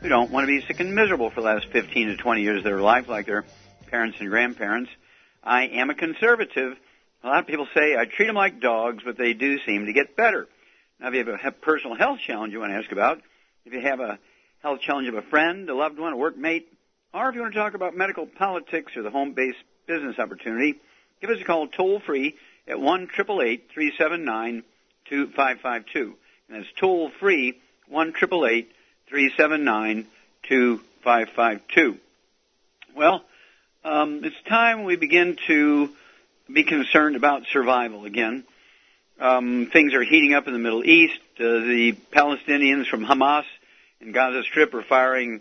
who don't want to be sick and miserable for the last 15 to 20 years of their life like their parents and grandparents. I am a conservative. A lot of people say I treat them like dogs, but they do seem to get better. Now, if you have a personal health challenge you want to ask about, if you have a health challenge of a friend, a loved one, a workmate, or if you want to talk about medical politics or the home-based business opportunity, give us a call toll free at one triple eight three seven nine two five five two, and that's toll free one triple eight 379 2552. Well, um, it's time we begin to be concerned about survival again. Um, things are heating up in the Middle East. Uh, the Palestinians from Hamas in Gaza Strip are firing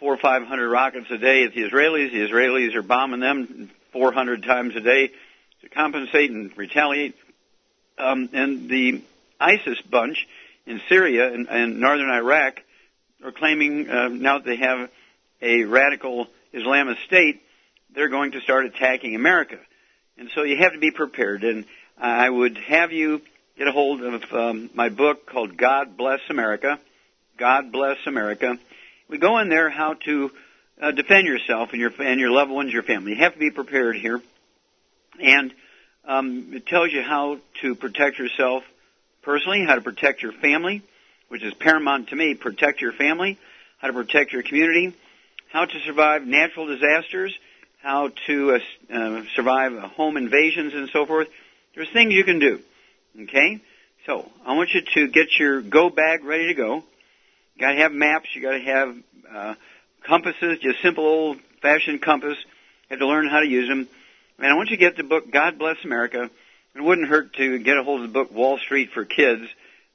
four or five hundred rockets a day at the Israelis. The Israelis are bombing them 400 times a day to compensate and retaliate. Um, and the ISIS bunch in Syria and, and northern Iraq are claiming uh, now that they have a radical Islamist state, they're going to start attacking America. And so you have to be prepared. And I would have you get a hold of um, my book called God Bless America. God Bless America. We go in there how to uh, defend yourself and your and your loved ones, your family. You have to be prepared here, and um, it tells you how to protect yourself personally, how to protect your family, which is paramount to me. Protect your family, how to protect your community, how to survive natural disasters, how to uh, uh, survive home invasions and so forth. There's things you can do. Okay? So, I want you to get your go bag ready to go. You gotta have maps, you gotta have, uh, compasses, just simple old fashioned compass. You have to learn how to use them. And I want you to get the book God Bless America. It wouldn't hurt to get a hold of the book Wall Street for Kids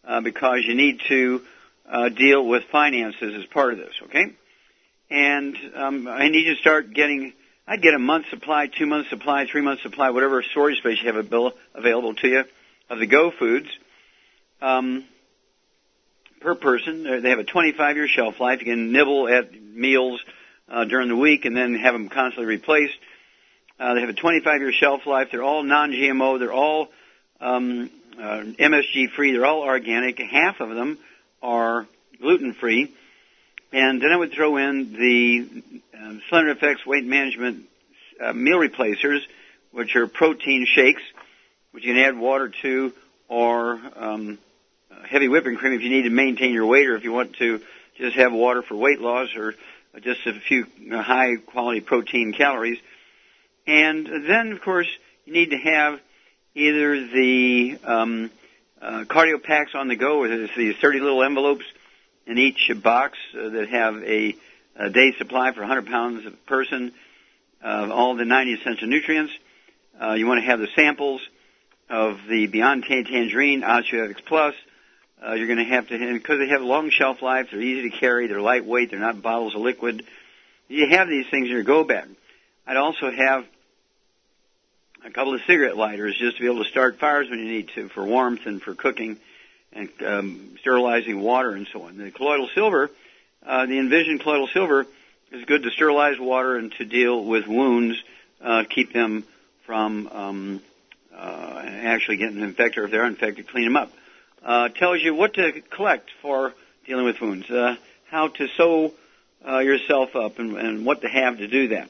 uh, because you need to uh, deal with finances as part of this, okay? And um, I need to start getting. I'd get a month supply, two month supply, three month supply, whatever storage space you have available to you of the Go Foods um, per person. They have a 25 year shelf life. You can nibble at meals uh, during the week and then have them constantly replaced. Uh, they have a 25 year shelf life. They're all non-GMO. They're all um, uh, MSG free. They're all organic. Half of them are gluten free. And then I would throw in the uh, Slender FX Weight Management uh, Meal Replacers, which are protein shakes, which you can add water to, or um, heavy whipping cream if you need to maintain your weight, or if you want to just have water for weight loss, or just a few uh, high quality protein calories. And then, of course, you need to have either the um, uh, cardio packs on the go, or there's these 30 little envelopes in each box uh, that have a, a day supply for 100 pounds a person of all the 90 essential nutrients. Uh, you want to have the samples of the Beyond Tangerine OsteoFX Plus. Uh, you're going to have to, because they have long shelf life, they're easy to carry, they're lightweight, they're not bottles of liquid. You have these things in your go bag. I'd also have a couple of cigarette lighters just to be able to start fires when you need to for warmth and for cooking and um, sterilizing water and so on. The colloidal silver, uh, the Envision colloidal silver is good to sterilize water and to deal with wounds, uh, keep them from um, uh, actually getting infected, or if they're infected, clean them up. Uh, tells you what to collect for dealing with wounds, uh, how to sew uh, yourself up, and, and what to have to do that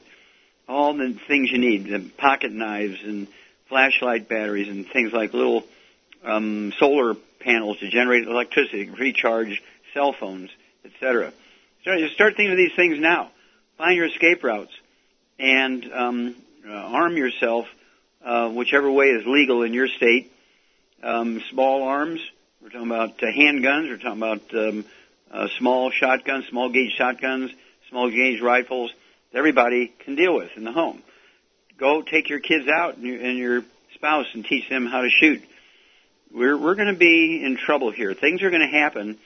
all the things you need, the pocket knives and flashlight batteries and things like little um, solar panels to generate electricity, recharge cell phones, etc. So you start thinking of these things now. Find your escape routes. and um, uh, arm yourself uh, whichever way is legal in your state. Um, small arms, we're talking about uh, handguns, we're talking about um, uh, small shotguns, small gauge shotguns, small gauge rifles. Everybody can deal with in the home. Go take your kids out and your, and your spouse and teach them how to shoot. We're we're going to be in trouble here. Things are going to happen,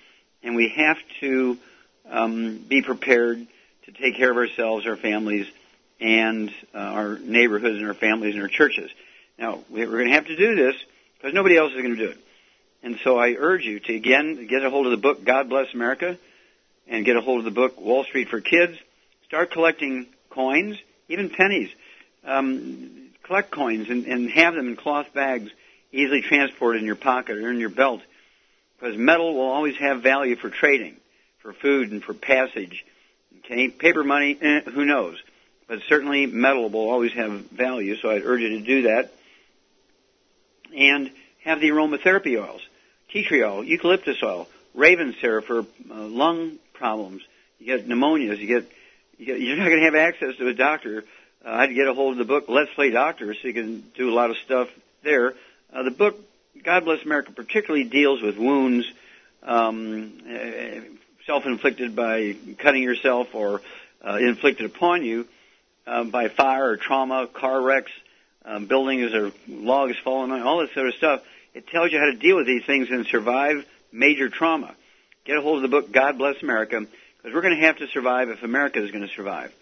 and we have to um, be prepared to take care of ourselves, our families, and uh, our neighborhoods and our families and our churches. Now, we're going to have to do this because nobody else is going to do it. And so I urge you to again get a hold of the book God Bless America and get a hold of the book Wall Street for Kids. Start collecting coins, even pennies. Um, collect coins and, and have them in cloth bags, easily transported in your pocket or in your belt. Because metal will always have value for trading, for food, and for passage. Okay, paper money, eh, who knows? But certainly metal will always have value, so I'd urge you to do that. And have the aromatherapy oils tea tree oil, eucalyptus oil, ravensara for uh, lung problems. You get pneumonias. You get you're not going to have access to a doctor. Uh, I'd get a hold of the book Let's Play Doctor, so you can do a lot of stuff there. Uh, the book God Bless America particularly deals with wounds um, uh, self-inflicted by cutting yourself or uh, inflicted upon you uh, by fire or trauma, car wrecks, um, buildings or logs falling on, all this sort of stuff. It tells you how to deal with these things and survive major trauma. Get a hold of the book God Bless America because we're going to have to survive if America is going to survive.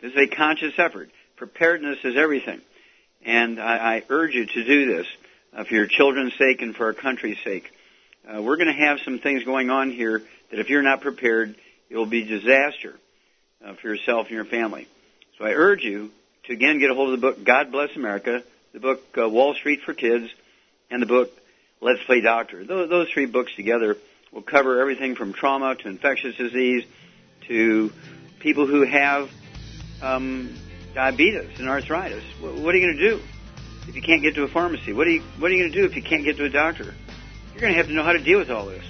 This is a conscious effort. Preparedness is everything. And I, I urge you to do this uh, for your children's sake and for our country's sake. Uh, we're going to have some things going on here that if you're not prepared, it will be disaster uh, for yourself and your family. So I urge you to again get a hold of the book God Bless America, the book uh, Wall Street for Kids, and the book Let's Play Doctor. Those, those three books together will cover everything from trauma to infectious disease to people who have um, diabetes and arthritis. What are you going to do if you can't get to a pharmacy? What are you What are you going to do if you can't get to a doctor? You're going to have to know how to deal with all this.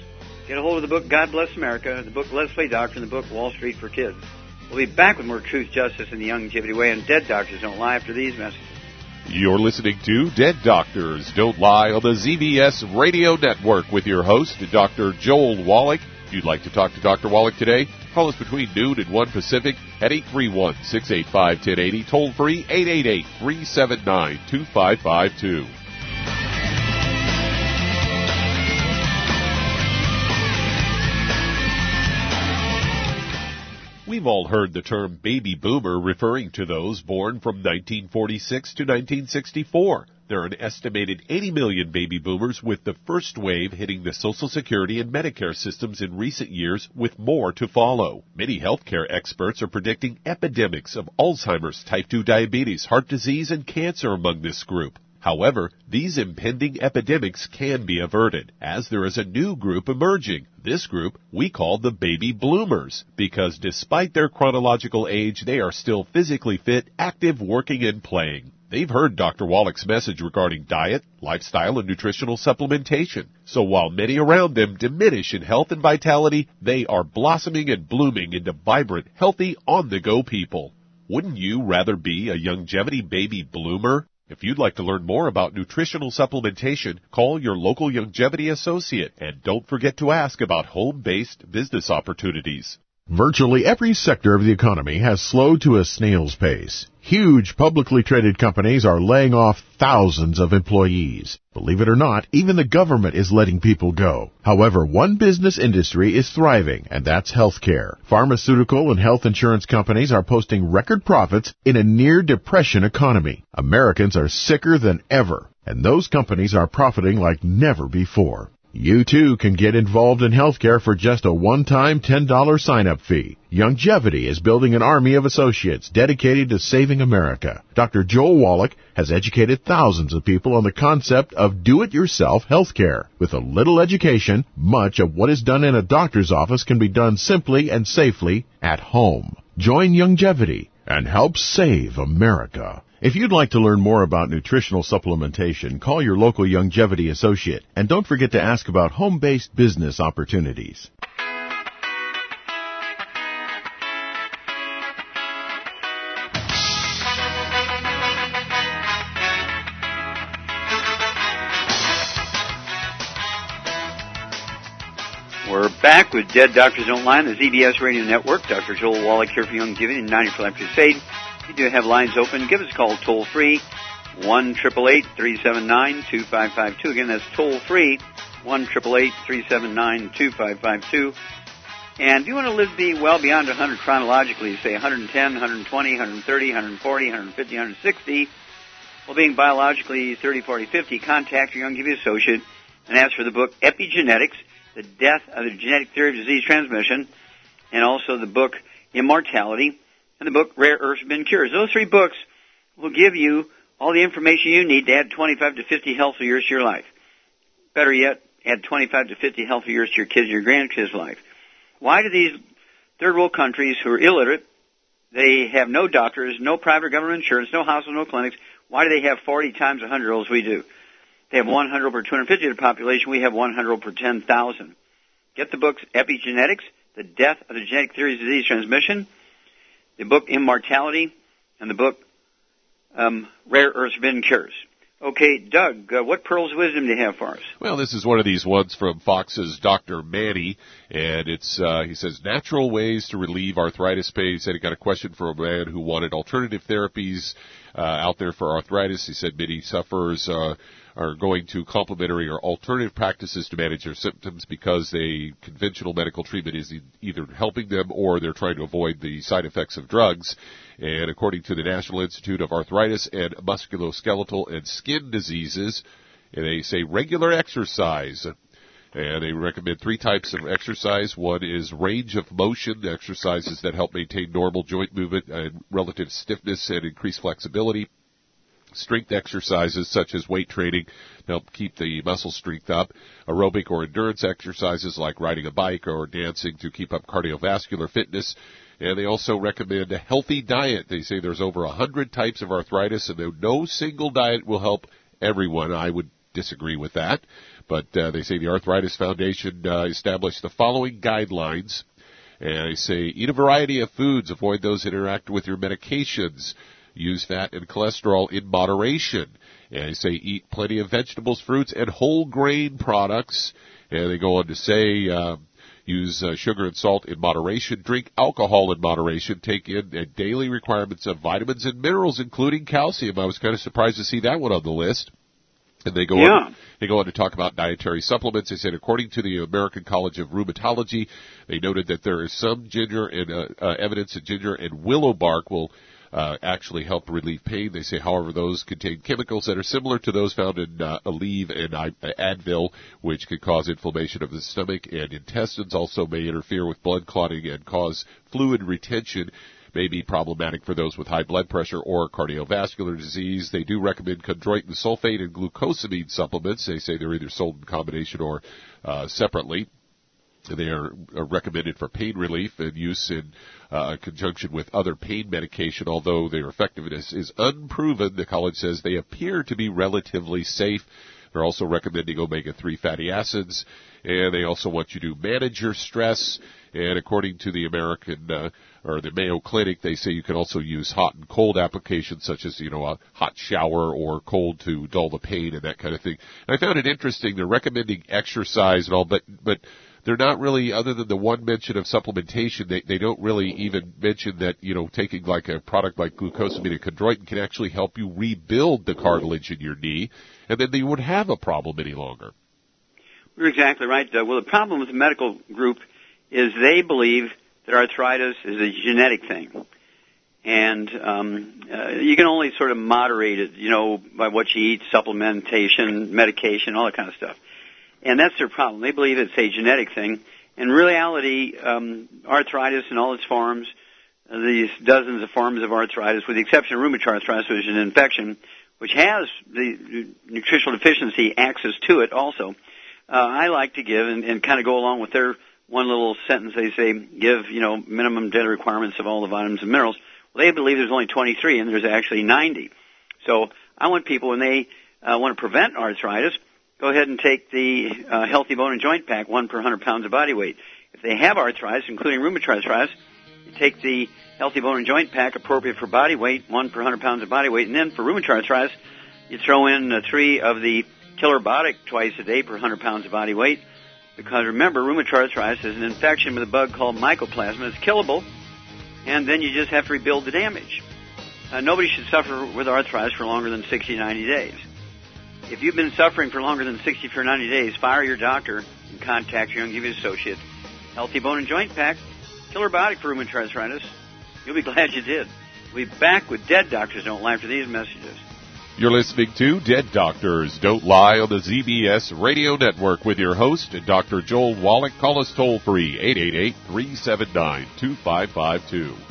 Get a hold of the book God Bless America, the book Let's Play Doctor, and the book Wall Street for Kids. We'll be back with more truth, justice, and the longevity way. And dead doctors don't lie after these messages. You're listening to Dead Doctors Don't Lie on the ZBS Radio Network with your host, Dr. Joel Wallach. If you'd like to talk to Dr. Wallach today, call us between noon and 1 Pacific at 831-685-1080, toll free 888-379-2552. We've all heard the term baby boomer referring to those born from 1946 to 1964. There are an estimated 80 million baby boomers with the first wave hitting the Social Security and Medicare systems in recent years with more to follow. Many healthcare experts are predicting epidemics of Alzheimer's, type 2 diabetes, heart disease, and cancer among this group. However, these impending epidemics can be averted, as there is a new group emerging. This group we call the baby bloomers, because despite their chronological age, they are still physically fit, active, working, and playing. They've heard Dr. Wallach's message regarding diet, lifestyle, and nutritional supplementation. So while many around them diminish in health and vitality, they are blossoming and blooming into vibrant, healthy, on-the-go people. Wouldn't you rather be a longevity baby bloomer? If you'd like to learn more about nutritional supplementation, call your local Youngevity associate and don't forget to ask about home-based business opportunities. Virtually every sector of the economy has slowed to a snail's pace. Huge publicly traded companies are laying off thousands of employees. Believe it or not, even the government is letting people go. However, one business industry is thriving, and that's healthcare. Pharmaceutical and health insurance companies are posting record profits in a near depression economy. Americans are sicker than ever, and those companies are profiting like never before. You too can get involved in healthcare for just a one-time $10 sign-up fee. Youngevity is building an army of associates dedicated to saving America. Dr. Joel Wallach has educated thousands of people on the concept of do-it-yourself healthcare. With a little education, much of what is done in a doctor's office can be done simply and safely at home. Join Youngevity and help save America. If you'd like to learn more about nutritional supplementation, call your local Youngevity associate and don't forget to ask about home-based business opportunities. Back with Dead Doctors Don't Lie on the ZBS Radio Network. Dr. Joel Wallach here for Youngevity and 90 for Life Crusade. We do have lines open. Give us a call toll free, 1 379 2552. Again, that's toll free, 1 379 2552. And if you want to live be well beyond 100 chronologically, say 110, 120, 130, 140, 150, 160, well, being biologically 30, 40, 50, contact your Youngevity associate and ask for the book Epigenetics the Death of the Genetic Theory of Disease Transmission, and also the book Immortality, and the book Rare Earths Been Cures. Those three books will give you all the information you need to add 25 to 50 healthy years to your life. Better yet, add 25 to 50 healthy years to your kids and your grandkids' life. Why do these third world countries who are illiterate, they have no doctors, no private government insurance, no hospitals, no clinics, why do they have 40 times 100 year olds we do? They have 100 per 250 of the population. We have 100 per 10,000. Get the books Epigenetics, The Death of the Genetic Theory of Disease Transmission, the book Immortality, and the book um, Rare Earths Been Cures. Okay, Doug, uh, what pearls of wisdom do you have for us? Well, this is one of these ones from Fox's Dr. Manny, and it's, uh, he says, natural ways to relieve arthritis pain. He said he got a question for a man who wanted alternative therapies uh, out there for arthritis. He said many sufferers uh, are going to complementary or alternative practices to manage their symptoms because a conventional medical treatment is either helping them or they're trying to avoid the side effects of drugs. And according to the National Institute of Arthritis and Musculoskeletal and Skin Diseases, they say regular exercise. And they recommend three types of exercise. One is range of motion exercises that help maintain normal joint movement and relative stiffness and increase flexibility strength exercises such as weight training to help keep the muscle strength up, aerobic or endurance exercises like riding a bike or dancing to keep up cardiovascular fitness. And they also recommend a healthy diet. They say there's over a hundred types of arthritis and no single diet will help everyone. I would disagree with that. But uh, they say the Arthritis Foundation uh, established the following guidelines. And they say eat a variety of foods, avoid those that interact with your medications. Use fat and cholesterol in moderation. And they say eat plenty of vegetables, fruits, and whole grain products. And they go on to say, uh, use uh, sugar and salt in moderation, drink alcohol in moderation, take in uh, daily requirements of vitamins and minerals, including calcium. I was kind of surprised to see that one on the list. And they go yeah. on. They go on to talk about dietary supplements. They said, according to the American College of Rheumatology, they noted that there is some ginger and uh, uh, evidence that ginger and willow bark will uh, actually help relieve pain. They say, however, those contain chemicals that are similar to those found in uh, Aleve and Advil, which can cause inflammation of the stomach and intestines. Also, may interfere with blood clotting and cause fluid retention may be problematic for those with high blood pressure or cardiovascular disease. They do recommend chondroitin sulfate and glucosamine supplements. They say they're either sold in combination or uh, separately. They are recommended for pain relief and use in uh, conjunction with other pain medication, although their effectiveness is unproven. The college says they appear to be relatively safe. They're also recommending omega-3 fatty acids, and they also want you to manage your stress. And according to the American uh, or the Mayo Clinic, they say you can also use hot and cold applications, such as you know a hot shower or cold to dull the pain and that kind of thing. And I found it interesting. They're recommending exercise and all, but but they're not really, other than the one mention of supplementation, they, they don't really even mention that, you know, taking like a product like glucosamine and chondroitin can actually help you rebuild the cartilage in your knee, and then you wouldn't have a problem any longer. You're exactly right, Doug. Well, the problem with the medical group is they believe that arthritis is a genetic thing. And um, uh, you can only sort of moderate it, you know, by what you eat, supplementation, medication, all that kind of stuff and that's their problem. They believe it's a genetic thing. In reality, um, arthritis in all its forms, uh, these dozens of forms of arthritis, with the exception of rheumatoid arthritis, which is an infection, which has the nutritional deficiency access to it also. Uh, I like to give and, and kind of go along with their one little sentence. They say, give, you know, minimum daily requirements of all the vitamins and minerals. Well, they believe there's only 23 and there's actually 90. So I want people when they uh, want to prevent arthritis, go ahead and take the uh, Healthy Bone and Joint Pack, one per 100 pounds of body weight. If they have arthritis, including rheumatoid arthritis, you take the Healthy Bone and Joint Pack, appropriate for body weight, one per 100 pounds of body weight. And then for rheumatoid arthritis, you throw in uh, three of the Killer Biotic twice a day per 100 pounds of body weight. Because remember, rheumatoid arthritis is an infection with a bug called mycoplasma. It's killable, and then you just have to rebuild the damage. Uh, nobody should suffer with arthritis for longer than 60, 90 days. If you've been suffering for longer than 60 for 90 days, fire your doctor and contact your Youngevity associate. Healthy Bone and Joint Pack, killer biotic for rheumatoid arthritis. You'll be glad you did. We'll be back with Dead Doctors Don't Lie after these messages. You're listening to Dead Doctors Don't Lie on the ZBS Radio Network with your host, Dr. Joel Wallach. Call us toll free, 888-379-2552.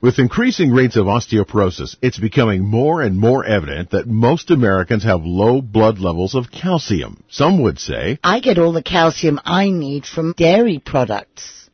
With increasing rates of osteoporosis, it's becoming more and more evident that most Americans have low blood levels of calcium. Some would say, I get all the calcium I need from dairy products.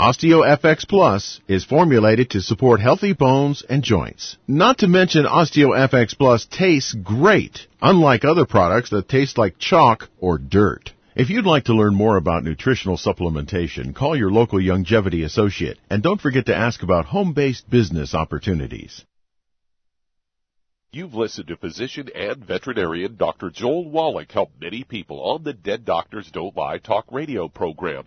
OsteoFX Plus is formulated to support healthy bones and joints. Not to mention OsteoFX Plus tastes great, unlike other products that taste like chalk or dirt. If you'd like to learn more about nutritional supplementation, call your local Youngevity associate and don't forget to ask about home-based business opportunities. You've listened to physician and veterinarian Dr. Joel Wallach help many people on the Dead Doctors Don't Lie talk radio program.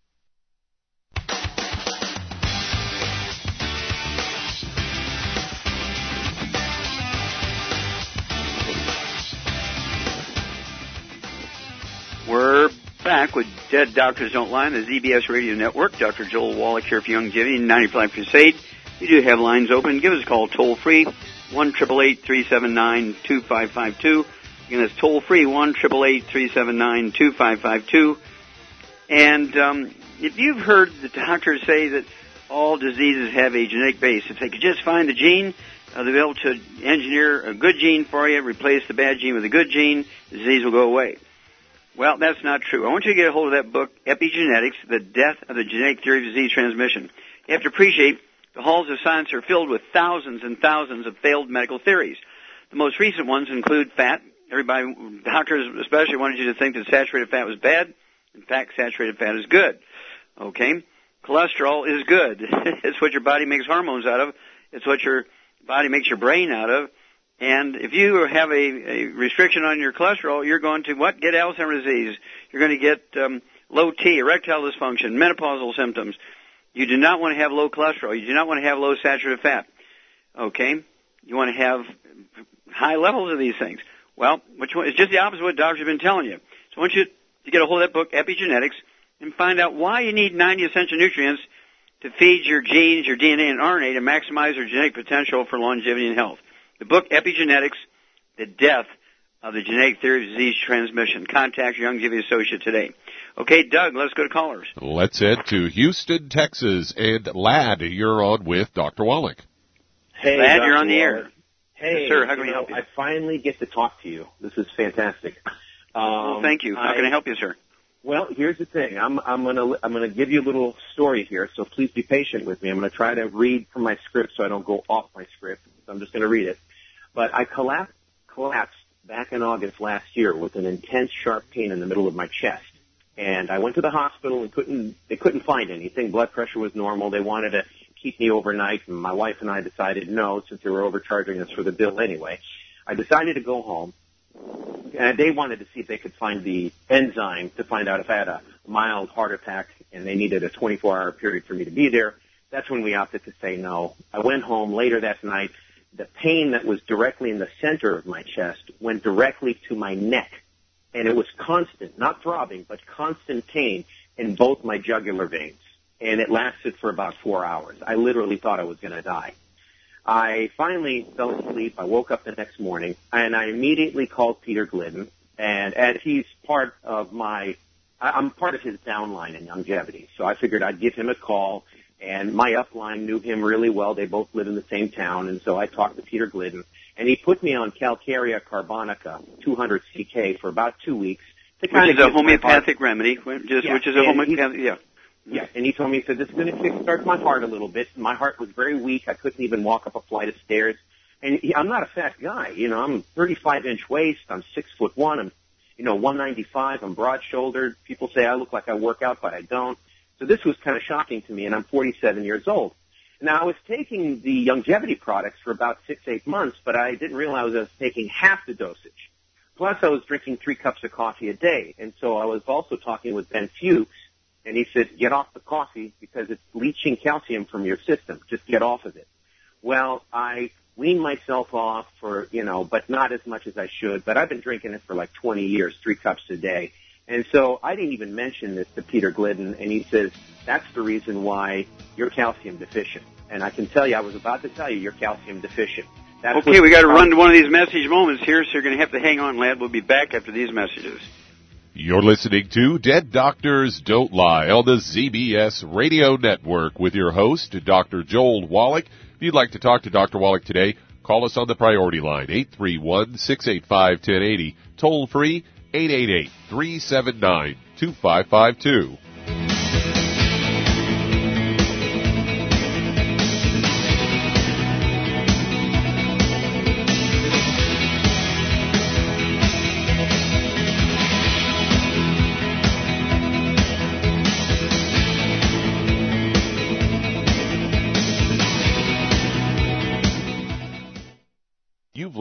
Back with Dead Doctors Don't Lie on the ZBS Radio Network. Dr. Joel Wallach here for Youngevity, 95 Crusade. We do have lines open. Give us a call toll free, 1 379 2552. Again, that's toll free, 1 379 2552. And um, if you've heard the doctors say that all diseases have a genetic base, if they could just find the gene, uh, they'll be able to engineer a good gene for you, replace the bad gene with a good gene, the disease will go away. Well, that's not true. I want you to get a hold of that book, Epigenetics, The Death of the Genetic Theory of Disease Transmission. You have to appreciate the halls of science are filled with thousands and thousands of failed medical theories. The most recent ones include fat. Everybody, doctors especially wanted you to think that saturated fat was bad. In fact, saturated fat is good. Okay? Cholesterol is good. it's what your body makes hormones out of. It's what your body makes your brain out of. And if you have a, a restriction on your cholesterol, you're going to what? Get Alzheimer's disease. You're going to get um, low T, erectile dysfunction, menopausal symptoms. You do not want to have low cholesterol. You do not want to have low saturated fat. Okay? You want to have high levels of these things. Well, which one? It's just the opposite of what doctors have been telling you. So I want you to get a hold of that book, Epigenetics, and find out why you need 90 essential nutrients to feed your genes, your DNA, and RNA to maximize your genetic potential for longevity and health. The book, Epigenetics, The Death of the Genetic Theory of Disease Transmission. Contact your Youngevity associate today. Okay, Doug, let's go to callers. Let's head to Houston, Texas. And Lad, you're on with Dr. Wallach. Hey, Lad, Dr. you're on the Wallach. air. Hey, Yes, sir. How can you we know, help you? I finally get to talk to you. This is fantastic. Um, well, thank you. How can I help you, sir? Well, here's the thing. I'm I'm gonna I'm gonna give you a little story here, so please be patient with me. I'm gonna try to read from my script so I don't go off my script. So I'm just gonna read it. But I collapsed collapsed back in August last year with an intense sharp pain in the middle of my chest. And I went to the hospital and couldn't they couldn't find anything. Blood pressure was normal. They wanted to keep me overnight and my wife and I decided no since they were overcharging us for the bill anyway. I decided to go home and they wanted to see if they could find the enzyme to find out if I had a mild heart attack and they needed a 24 hour period for me to be there. That's when we opted to say no. I went home later that night. The pain that was directly in the center of my chest went directly to my neck and it was constant, not throbbing, but constant pain in both my jugular veins. And it lasted for about four hours. I literally thought I was going to die. I finally fell asleep. I woke up the next morning and I immediately called Peter Glidden. And as he's part of my, I'm part of his downline in Youngevity. So I figured I'd give him a call. And my upline knew him really well. They both live in the same town. And so I talked to Peter Glidden. And he put me on Calcarea carbonica, 200 CK, for about two weeks. To Which is a homeopathic remedy. Which is, Yeah, which is a homeopathic. Yeah. yeah, and he told me, he said, this is going to kickstart my heart a little bit. My heart was very weak. I couldn't even walk up a flight of stairs. And he, I'm not a fat guy. You know, I'm 35 inch waist. I'm six foot one. I'm, you know, 195. I'm broad shouldered. People say I look like I work out, but I don't. So this was kind of shocking to me, and I'm 47 years old. Now I was taking the Youngevity products for about six, eight months, but I didn't realize I was taking half the dosage. Plus I was drinking three cups of coffee a day. And so I was also talking with Ben Fuchs, and he said, get off the coffee because it's leaching calcium from your system. Just get off of it. Well, I weaned myself off for, you know, but not as much as I should. But I've been drinking it for like 20 years, three cups a day. And so I didn't even mention this to Peter Glidden, and he says, that's the reason why you're calcium deficient. And I can tell you, I was about to tell you you're calcium deficient. That's Okay, we got to run to one of these message moments here, so you're going to have to hang on, lad. We'll be back after these messages. You're listening to Dead Doctors Don't Lie on the ZBS Radio Network with your host, Dr. Joel Wallach. If you'd like to talk to Dr. Wallach today, call us on the priority line, 831-685-1080, toll free, 888 379 2552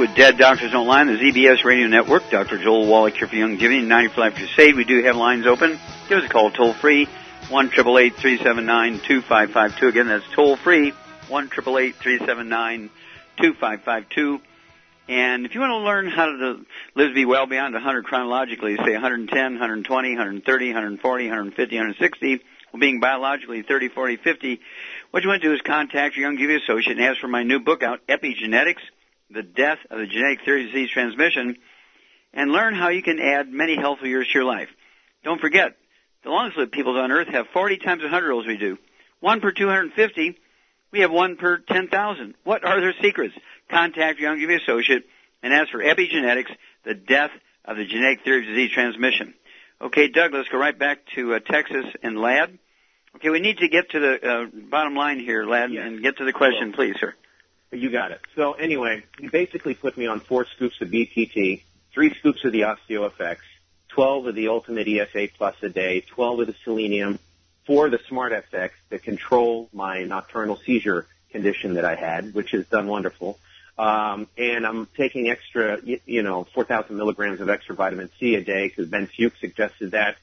With Dead Doctors Don't Lie, the ZBS Radio Network. Dr. Joel Wallach here for 90 for Life Crusade. We do have lines open. Give us a call toll free, 1 379 2552. Again, that's toll free, 1 379 2552. And if you want to learn how to live to be well beyond 100 chronologically, say 110, 120, 130, 140, 150, 160, well, being biologically 30, 40, 50, what you want to do is contact your Youngevity associate and ask for my new book out, Epigenetics, The Death of the Genetic Theory of Disease Transmission, and learn how you can add many healthful years to your life. Don't forget, the longest lived people on earth have 40 times 100 olds we do. One per 250, we have one per 10,000. What are their secrets? Contact your Youngevity associate and ask for Epigenetics, The Death of the Genetic Theory of Disease Transmission. Okay, Doug, let's go right back to uh, Texas and Lad. Okay, we need to get to the uh, bottom line here, Lad, Yes. and get to the question, please, sir. You got it. So anyway, he basically put me on four scoops of BTT, three scoops of the OsteoFX, 12 of the Ultimate EFA Plus a day, 12 of the Selenium, four of the Smart FX to control my nocturnal seizure condition that I had, which has done wonderful. Um, and I'm taking extra, y- you know, 4,000 milligrams of extra vitamin C a day because Ben Fuchs suggested that.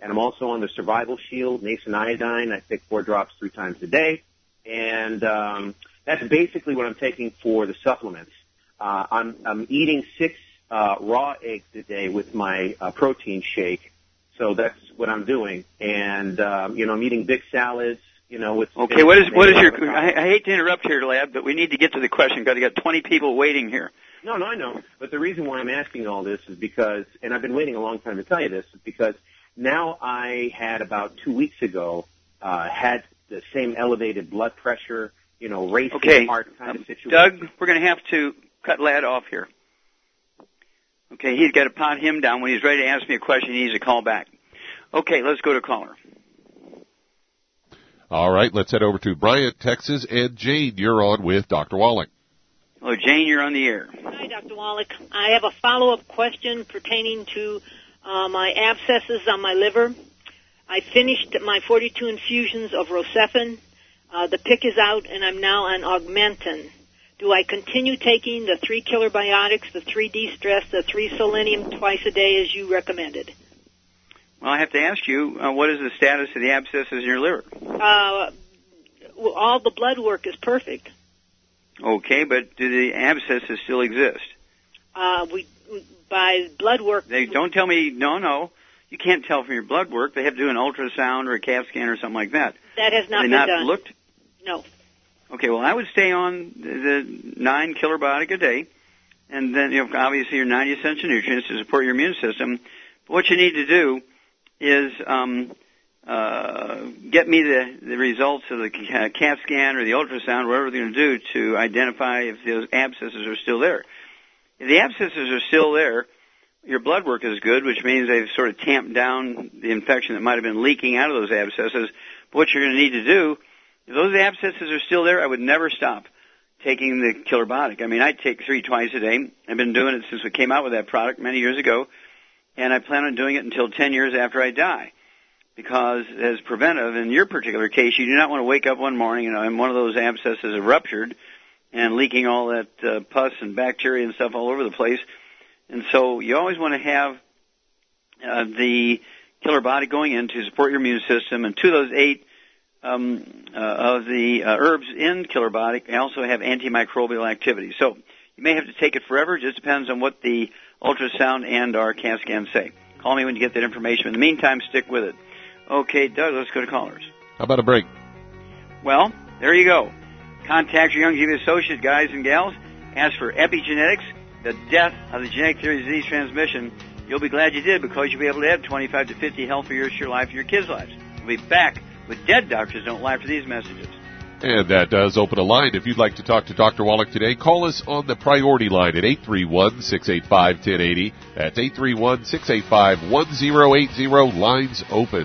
And I'm also on the Survival Shield, nascent iodine. I take four drops three times a day. And um, that's basically what I'm taking for the supplements. Uh, I'm, I'm eating six uh, raw eggs a day with my uh, protein shake. So that's what I'm doing. And, um, you know, I'm eating big salads, you know, with Okay, what is what is your? I, I hate to interrupt here, Lad, but we need to get to the question because I got 20 people waiting here. No, no, I know. But the reason why I'm asking all this is because, and I've been waiting a long time to tell you this, is because now I had about two weeks ago uh, had the same elevated blood pressure, you know, racing Okay, heart kind of um, situation. Doug, we're going to have to cut Lad off here. Okay, he's got to pot him down. When he's ready to ask me a question, he needs to call back. Okay, let's go to caller. All right, let's head over to Bryant, Texas, and Jane, you're on with Dr. Wallach. Hello, Jane, you're on the air. Hi, Dr. Wallach. I have a follow-up question pertaining to uh, my abscesses on my liver. I finished my 42 infusions of Rocephin. Uh, the PICC is out, and I'm now on Augmentin. Do I continue taking the three killer biotics, the three de-stress, the three selenium twice a day as you recommended? Well, I have to ask you, uh, what is the status of the abscesses in your liver? Uh, well, all the blood work is perfect. Okay, but do the abscesses still exist? Uh, we by blood work. They don't tell me. No, no. you can't tell from your blood work. They have to do an ultrasound or a CAT scan or something like that. That has not Have they been not done. looked? No. Okay, well, I would stay on the nine Killer Biotic a day, and then you know obviously your 90 essential nutrients to support your immune system. But what you need to do is um, uh, get me the, the results of the ca- CAT scan or the ultrasound, whatever they're going to do, to identify if those abscesses are still there. If the abscesses are still there, your blood work is good, which means they've sort of tamped down the infection that might have been leaking out of those abscesses. But what you're going to need to do, if those abscesses are still there, I would never stop taking the killer biotic. I mean, I take three twice a day. I've been doing it since we came out with that product many years ago, and I plan on doing it until 10 years after I die. Because as preventive, in your particular case, you do not want to wake up one morning and, and one of those abscesses have ruptured and leaking all that uh, pus and bacteria and stuff all over the place. And so you always want to have uh, the Killer Biotic going in to support your immune system. And two of those eight um, uh, of the uh, herbs in Killer Biotic also have antimicrobial activity. So you may have to take it forever. It just depends on what the ultrasound and our CAT scan say. Call me when you get that information. In the meantime, stick with it. Okay, Doug, let's go to callers. How about a break? Well, there you go. Contact your Youngevity Associate guys and gals. Ask for epigenetics, the death of the genetic theory of disease transmission. You'll be glad you did because you'll be able to add 25 to 50 healthier years to your life and your kids' lives. We'll be back with Dead Doctors Don't Lie for these messages. And that does open a line. If you'd like to talk to Dr. Wallach today, call us on the priority line at 831-685-1080. That's 831-685-1080. Lines open.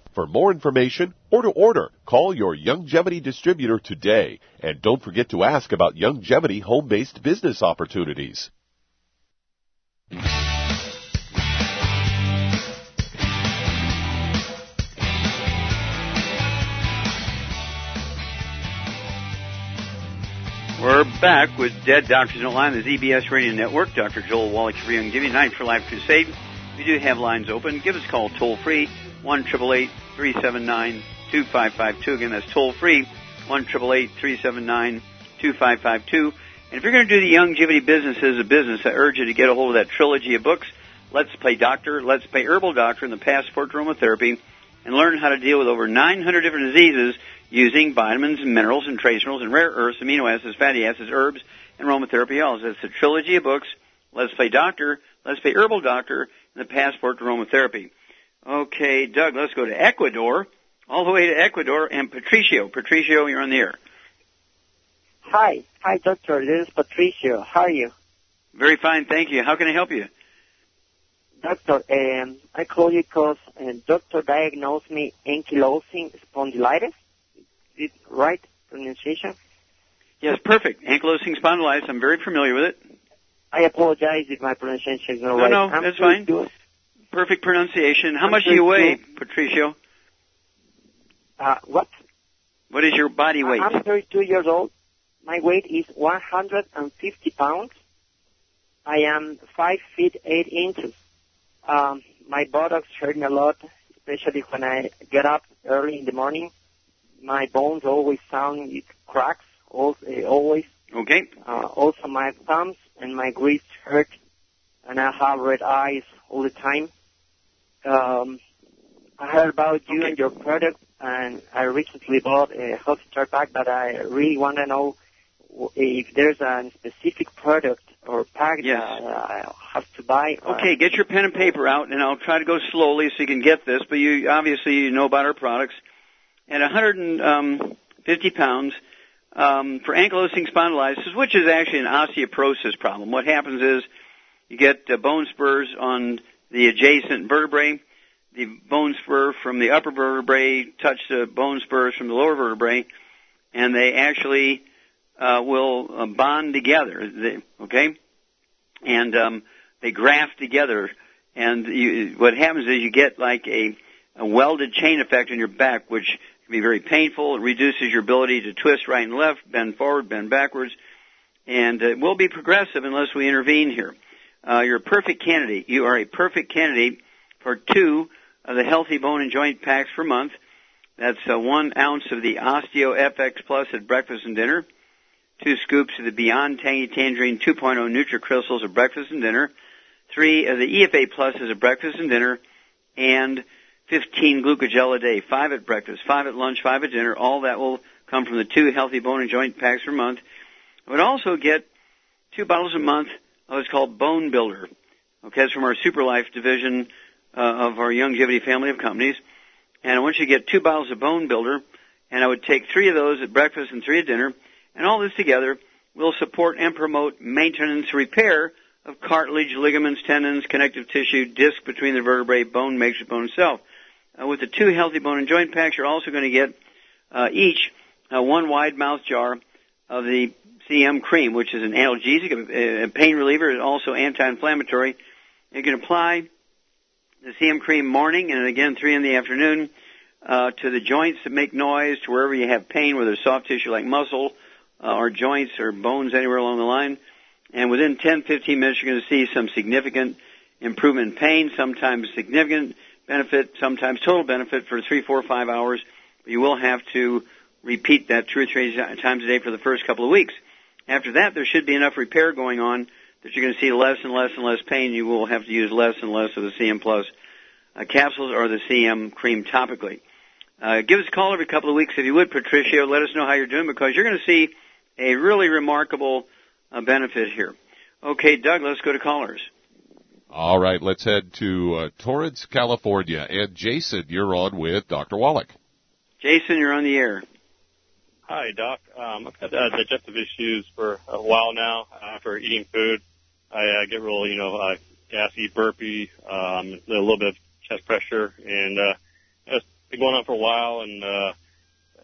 For more information or to order, call your Youngevity distributor today. And don't forget to ask about Youngevity home-based business opportunities. We're back with Dead Doctors Don't Lie the ZBS Radio Network. Dr. Joel Wallach for Young Giving, 90 for Life Crusade. We do have lines open. Give us a call toll free, 1 2552. Again, that's toll free, 1 2552. And if you're going to do the Youngevity business as a business, I urge you to get a hold of that trilogy of books, Let's Play Doctor, Let's Play Herbal Doctor, and the Passport to Aromatherapy, and learn how to deal with over 900 different diseases using vitamins minerals and trace minerals and rare earths, amino acids, fatty acids, herbs, and aromatherapy oils. That's the trilogy of books, Let's Play Doctor, Let's Play Herbal Doctor, and the Passport to Aromatherapy. Okay, Doug, let's go to Ecuador, all the way to Ecuador, and Patricio. Patricio, you're on the air. Hi. Hi, doctor. This is Patricio. How are you? Very fine, thank you. How can I help you? doctor, um, I call you because uh, doctor diagnosed me ankylosing spondylitis. Is it right pronunciation? Yes, perfect. Ankylosing spondylitis. I'm very familiar with it. I apologize if my pronunciation is not No, right. no, I'm that's fine. good. Perfect pronunciation. How much do you weigh, Patricio? Uh, what? What is your body weight? I'm 32 years old. My weight is 150 pounds. I am 5 feet 8 inches. Um, my buttocks hurt me a lot, especially when I get up early in the morning. My bones always sound it cracks, uh, always. Okay. Uh, also, my thumbs and my wrists hurt, and I have red eyes all the time. Um, I heard about you and your product, and I recently bought a Healthy Start Pack, but I really want to know if there's a specific product or pack Yes. that I have to buy. Okay, get your pen and paper out, and I'll try to go slowly so you can get this. But you obviously you know about our products. At 150 pounds um, for ankylosing spondylitis, which is actually an osteoporosis problem. What happens is you get uh, bone spurs on the adjacent vertebrae. The bone spur from the upper vertebrae touch the bone spurs from the lower vertebrae, and they actually uh, will uh, bond together. Okay, and um, they graft together. And you, what happens is you get like a, a welded chain effect in your back, which can be very painful. It reduces your ability to twist right and left, bend forward, bend backwards, and it will be progressive unless we intervene here. Uh, you're a perfect candidate. You are a perfect candidate for two of the healthy bone and joint packs per month. That's uh, one ounce of the OsteoFX Plus at breakfast and dinner, two scoops of the Beyond Tangy Tangerine 2.0 NutriCrystals at breakfast and dinner, three of the EFA Pluses at breakfast and dinner, and 15 glucogel a day, five at breakfast, five at lunch, five at dinner. All that will come from the two healthy bone and joint packs per month. I would also get two bottles a month of what's called Bone Builder. Okay, it's from our Super Life division uh, of our Youngevity family of companies. And I want you to get two bottles of Bone Builder, and I would take three of those at breakfast and three at dinner. And all this together will support and promote maintenance repair of cartilage, ligaments, tendons, connective tissue, disc between the vertebrae, bone makes bone itself. Uh, with the two healthy bone and joint packs, you're also going to get uh, each uh, one wide mouth jar of the CM cream, which is an analgesic, a, pain reliever, and also anti-inflammatory. You can apply the CM cream morning and again three in the afternoon uh, to the joints that make noise, to wherever you have pain, whether it's soft tissue like muscle uh, or joints or bones anywhere along the line. And within 10, 15 minutes, you're going to see some significant improvement in pain, sometimes significant benefit, sometimes total benefit for three, four, five hours. You will have to repeat that two or three times a day for the first couple of weeks. After that, there should be enough repair going on that you're going to see less and less and less pain. You will have to use less and less of the CM Plus uh, capsules or the CM cream topically. Uh, give us a call every couple of weeks if you would, Patricio. Let us know how you're doing because you're going to see a really remarkable uh, benefit here. Okay, Doug, let's go to callers. All right, let's head to uh, Torrance, California. And Jason, you're on with Dr. Wallach. Jason, you're on the air. Hi, Doc. Um, I've had uh, digestive issues for a while now after eating food. I uh, get real, you know, uh, gassy, burpy, um, a little bit of chest pressure, and uh, it's been going on for a while. And uh,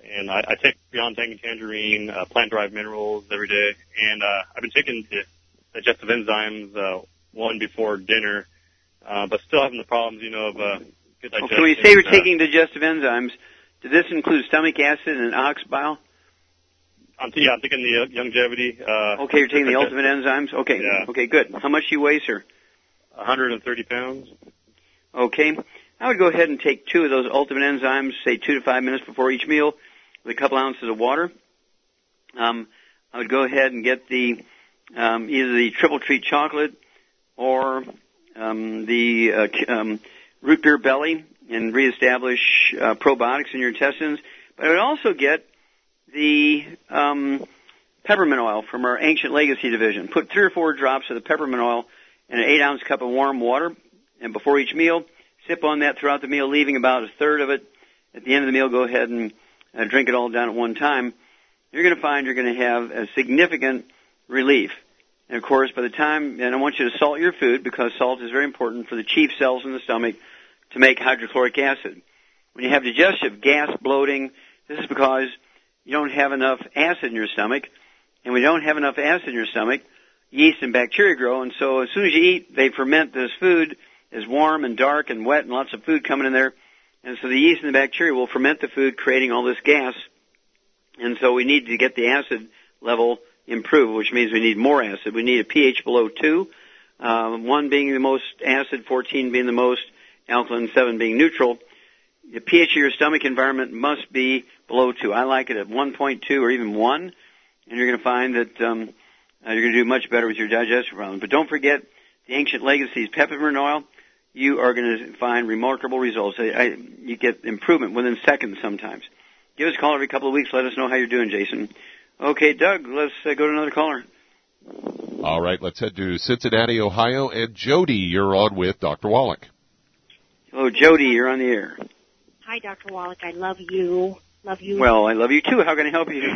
and I, I take Beyond Tangy Tangerine, uh, plant-derived minerals every day, and uh, I've been taking the digestive enzymes uh, one before dinner, uh, but still having the problems, you know, of uh, good digestion. when you say you're uh, taking digestive enzymes, does this include stomach acid and ox bile? I'm, yeah, I'm taking the uh, Youngevity. Uh, Okay, you're taking the ultimate enzymes? Okay, Yeah. okay, good. How much do you weigh, sir? 130 pounds. Okay. I would go ahead and take two of those ultimate enzymes, say two to five minutes before each meal, with a couple ounces of water. Um, I would go ahead and get the um, either the triple treat chocolate or um, the uh, um, root beer belly and reestablish uh, probiotics in your intestines. But I would also get the um, peppermint oil from our Ancient Legacy division. Put three or four drops of the peppermint oil in an eight ounce cup of warm water, and before each meal, sip on that throughout the meal, leaving about a third of it at the end of the meal. Go ahead and uh, drink it all down at one time. You're going to find you're going to have a significant relief And of course, by the time, and I want you to salt your food because salt is very important for the chief cells in the stomach to make hydrochloric acid. When you have digestive gas bloating, this is because you don't have enough acid in your stomach. And you don't have enough acid in your stomach, yeast and bacteria grow. And so as soon as you eat, they ferment this food as warm and dark and wet and lots of food coming in there. And so the yeast and the bacteria will ferment the food, creating all this gas. And so we need to get the acid level improved, which means we need more acid. We need a pH below 2, um, 1 being the most acid, 14 being the most alkaline, 7 being neutral. The pH of your stomach environment must be below 2. I like it at 1.2 or even 1, and you're going to find that um, uh, you're going to do much better with your digestive problems. But don't forget the ancient legacies peppermint oil. You are going to find remarkable results. I, I, you get improvement within seconds sometimes. Give us a call every couple of weeks. Let us know how you're doing, Jason. Okay, Doug, let's uh, go to another caller. All right, let's head to Cincinnati, Ohio. And Jody, you're on with Dr. Wallach. Hello, Jody, you're on the air. Hi, Dr. Wallach. I love you. Love you. Well, I love you too. How can I help you?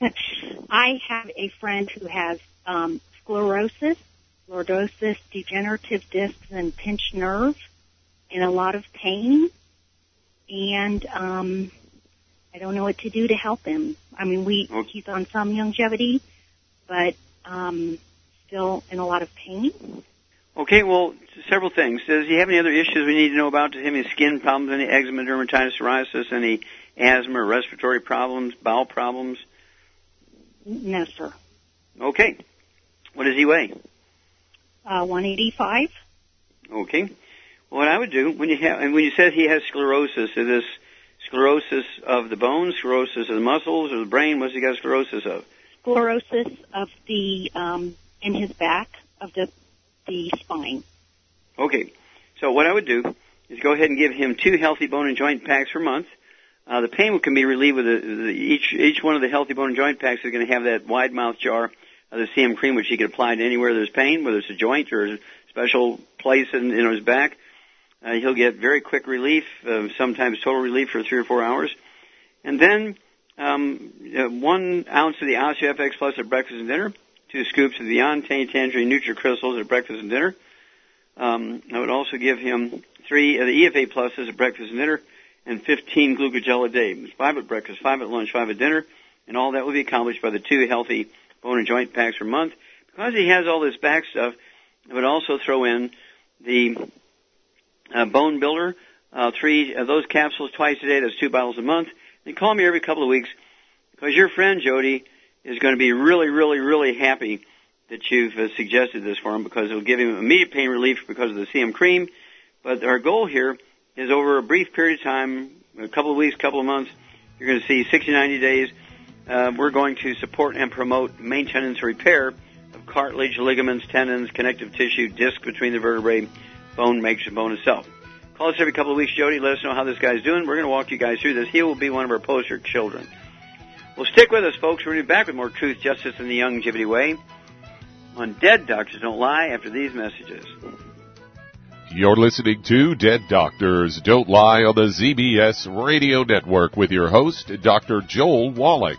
I have a friend who has um, sclerosis, lordosis, degenerative discs, and pinched nerve, and a lot of pain. And um, I don't know what to do to help him. I mean, we Okay. he's on some Youngevity, but um, still in a lot of pain. Okay, well, several things. Does he have any other issues we need to know about? Does he have any skin problems, any eczema, dermatitis, psoriasis, any asthma, or respiratory problems, bowel problems? No, sir. Okay. What does he weigh? Uh, 185. Okay. Well, what I would do when you have, and when you said he has sclerosis, is this sclerosis of the bones, sclerosis of the muscles, or the brain? What's he got sclerosis of? Sclerosis of the um, in his back of the the spine. Okay. So what I would do is go ahead and give him two healthy bone and joint packs per month. Uh, the pain can be relieved with the, the, each each one of the healthy bone and joint packs is going to have that wide mouth jar of the CM cream, which he can apply to anywhere there's pain, whether it's a joint or a special place in, in his back. Uh, he'll get very quick relief, uh, sometimes total relief for three or four hours. And then um, uh, one ounce of the OsteoFX Plus at breakfast and dinner, two scoops of the Beyond Tangy Tangerine NutriCrystals at breakfast and dinner. Um, I would also give him three of the EFA Pluses at breakfast and dinner, and 15 glucogel a day. Five at breakfast, five at lunch, five at dinner, and all that will be accomplished by the two healthy bone and joint packs per month. Because he has all this back stuff, I would also throw in the uh, bone builder, uh, three of those capsules twice a day. That's two bottles a month. And call me every couple of weeks because your friend Jody is going to be really, really, really happy that you've uh, suggested this for him because it'll give him immediate pain relief because of the CM cream. But our goal here is over a brief period of time, a couple of weeks, couple of months, you're going to see 60, 90 days. Uh, we're going to support and promote maintenance repair of cartilage, ligaments, tendons, connective tissue, disc between the vertebrae, bone makes the bone itself. Call us every couple of weeks, Jody. Let us know how this guy's doing. We're going to walk you guys through this. He will be one of our poster children. Well, stick with us, folks. We're going to be back with more truth, justice, and the Youngevity way on Dead Doctors Don't Lie after these messages. You're listening to Dead Doctors Don't Lie on the ZBS Radio Network with your host, Dr. Joel Wallach.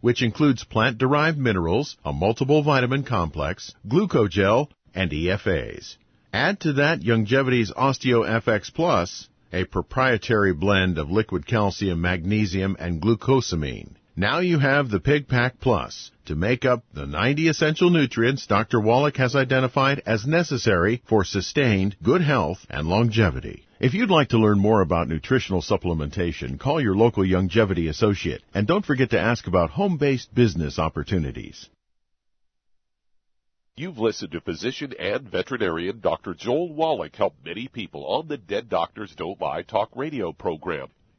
which includes plant-derived minerals, a multiple vitamin complex, glucogel, and EFAs. Add to that Youngevity's OsteoFX Plus, a proprietary blend of liquid calcium, magnesium, and glucosamine. Now you have the Pig Pack Plus to make up the 90 essential nutrients Dr. Wallach has identified as necessary for sustained good health and longevity. If you'd like to learn more about nutritional supplementation, call your local Youngevity associate and don't forget to ask about home-based business opportunities. You've listened to physician and veterinarian Dr. Joel Wallach help many people on the Dead Doctors Don't Lie talk radio program.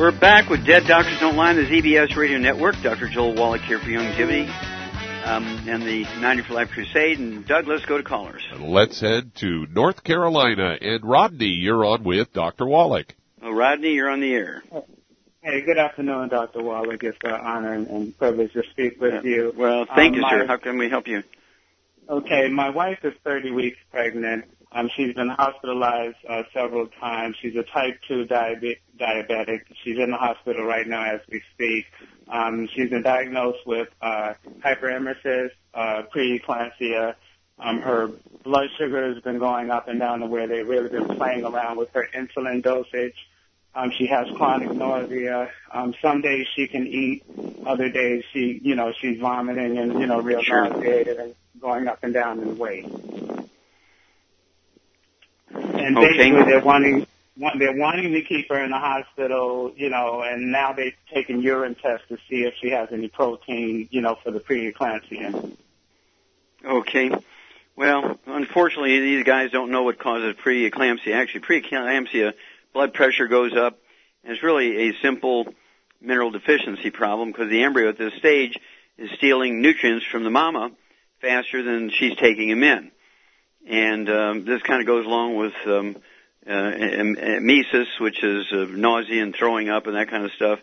We're back with Dead Doctors Don't Lie on the ZBS Radio Network. Dr. Joel Wallach here for Youngevity um, and the 90 for Life Crusade. And Doug, let's go to callers. Let's head to North Carolina. And Rodney, you're on with Dr. Wallach. Well, Rodney, you're on the air. Hey, good afternoon, Dr. Wallach. It's an honor and, and privilege to speak with Yeah. you. Well, thank Um, you, my- sir. How can we help you? Okay, my wife is 30 weeks pregnant. Um, she's been hospitalized uh, several times. She's a type 2 diabe- diabetic. She's in the hospital right now as we speak. Um, she's been diagnosed with uh, hyperemesis, uh, preeclampsia. Um, her blood sugar has been going up and down to where they've really been playing around with her insulin dosage. Um, she has chronic nausea. Um, some days she can eat. Other days she, you know, she's vomiting and, you know, real Sure. nauseated and going up and down in weight. And Okay. basically they're wanting, want, they're wanting to keep her in the hospital, you know, and now they've taken urine tests to see if she has any protein, you know, for the preeclampsia. Okay. Well, unfortunately, these guys don't know what causes preeclampsia. Actually, preeclampsia, blood pressure goes up, and it's really a simple mineral deficiency problem because the embryo at this stage is stealing nutrients from the mama faster than she's taking them in. And um, this kind of goes along with um, uh, emesis, which is uh, nausea and throwing up and that kind of stuff.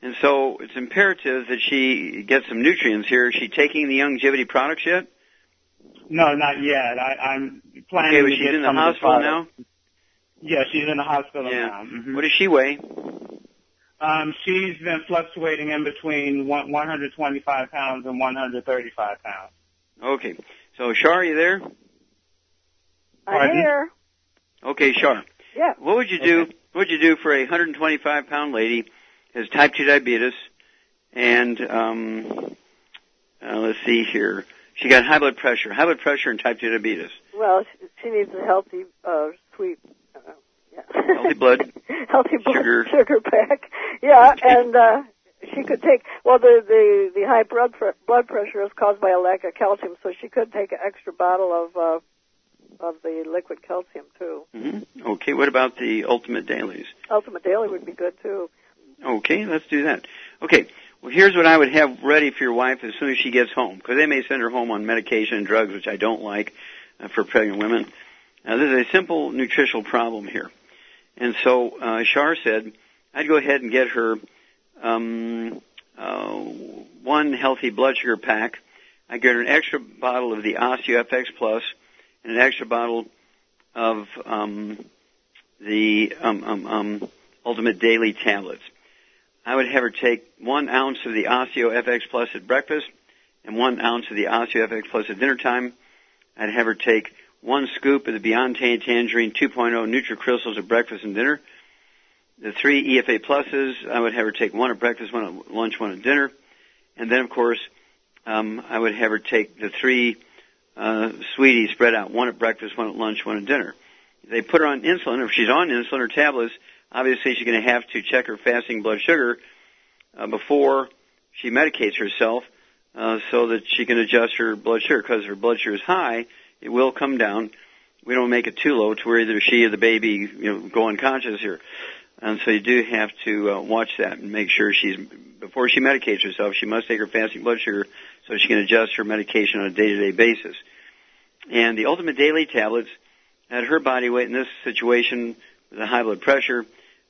And so it's imperative that she get some nutrients here. Is she taking the Youngevity products yet? No, not yet. I, I'm planning Okay, but to she's get in the hospital now? Yeah, she's in the hospital Yeah. now. Mhm. What does she weigh? Um, she's been fluctuating in between one, 125 pounds and 135 pounds. Okay. So, Shar, you there? Pardon? here. Okay, Shar. Yeah. What would you do? What would you do for a 125 pound lady has type 2 diabetes and um, uh, let's see here. She got high blood pressure, high blood pressure and type 2 diabetes. Well, she, she needs a healthy, uh, sweet, uh, yeah. Healthy blood. healthy blood Sugar. sugar pack. Yeah, and uh, she could take. Well, the the the high blood pre- blood pressure is caused by a lack of calcium, so she could take an extra bottle of uh, of the liquid calcium too. hmm Okay. What about the ultimate dailies? Ultimate Daily would be good too. Okay, let's do that. Okay, Well, here's what I would have ready for your wife as soon as she gets home, because they may send her home on medication and drugs, which I don't like uh, for pregnant women. Now, there's a simple nutritional problem here. And so uh, Shar said, I'd go ahead and get her um, uh, one healthy blood sugar pack. I get her an extra bottle of the OsteoFX Plus and an extra bottle of um, the um, um, um, Ultimate Daily tablets. I would have her take one ounce of the OsteoFX Plus at breakfast and one ounce of the OsteoFX Plus at dinner time. I'd have her take one scoop of the Beyond Tangerine 2.0 NutriCrystals at breakfast and dinner. The three EFA pluses, I would have her take one at breakfast, one at lunch, one at dinner. And then, of course, um, I would have her take the three uh, sweeties spread out, one at breakfast, one at lunch, one at dinner. They put her on insulin. If she's on insulin or tablets, obviously she's going to have to check her fasting blood sugar uh, before she medicates herself uh, so that she can adjust her blood sugar. Because if her blood sugar is high, it will come down. We don't make it too low to where either she or the baby you know go unconscious here. And so you do have to uh, watch that and make sure she's before she medicates herself, she must take her fasting blood sugar so she can adjust her medication on a day-to-day basis. And the Ultimate Daily tablets at her body weight in this situation with a high blood pressure,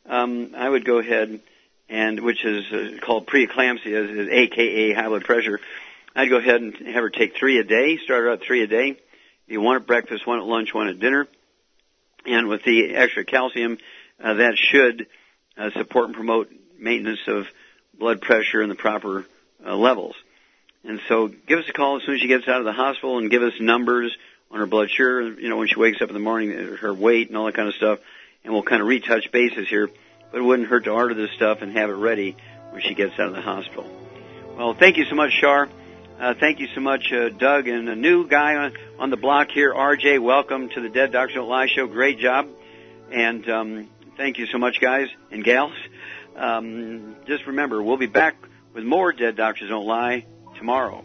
um, I would go ahead and which is uh, called preeclampsia, aka high blood pressure. I'd go ahead and have her take three a day. Start her out three a day. Be one at breakfast, one at lunch, one at dinner. And with the extra calcium, uh, that should uh, support and promote maintenance of blood pressure in the proper uh, levels. And so give us a call as soon as she gets out of the hospital and give us numbers on her blood sugar, you know, when she wakes up in the morning, her weight and all that kind of stuff, and we'll kind of retouch bases here. But it wouldn't hurt to order this stuff and have it ready when she gets out of the hospital. Well, thank you so much, Shar. Uh, thank you so much, uh, Doug, and a new guy on, on the block here, RJ. Welcome to the Dead Doctors Don't Lie show. Great job, and um, thank you so much, guys and gals. Um, just remember, we'll be back with more Dead Doctors Don't Lie tomorrow.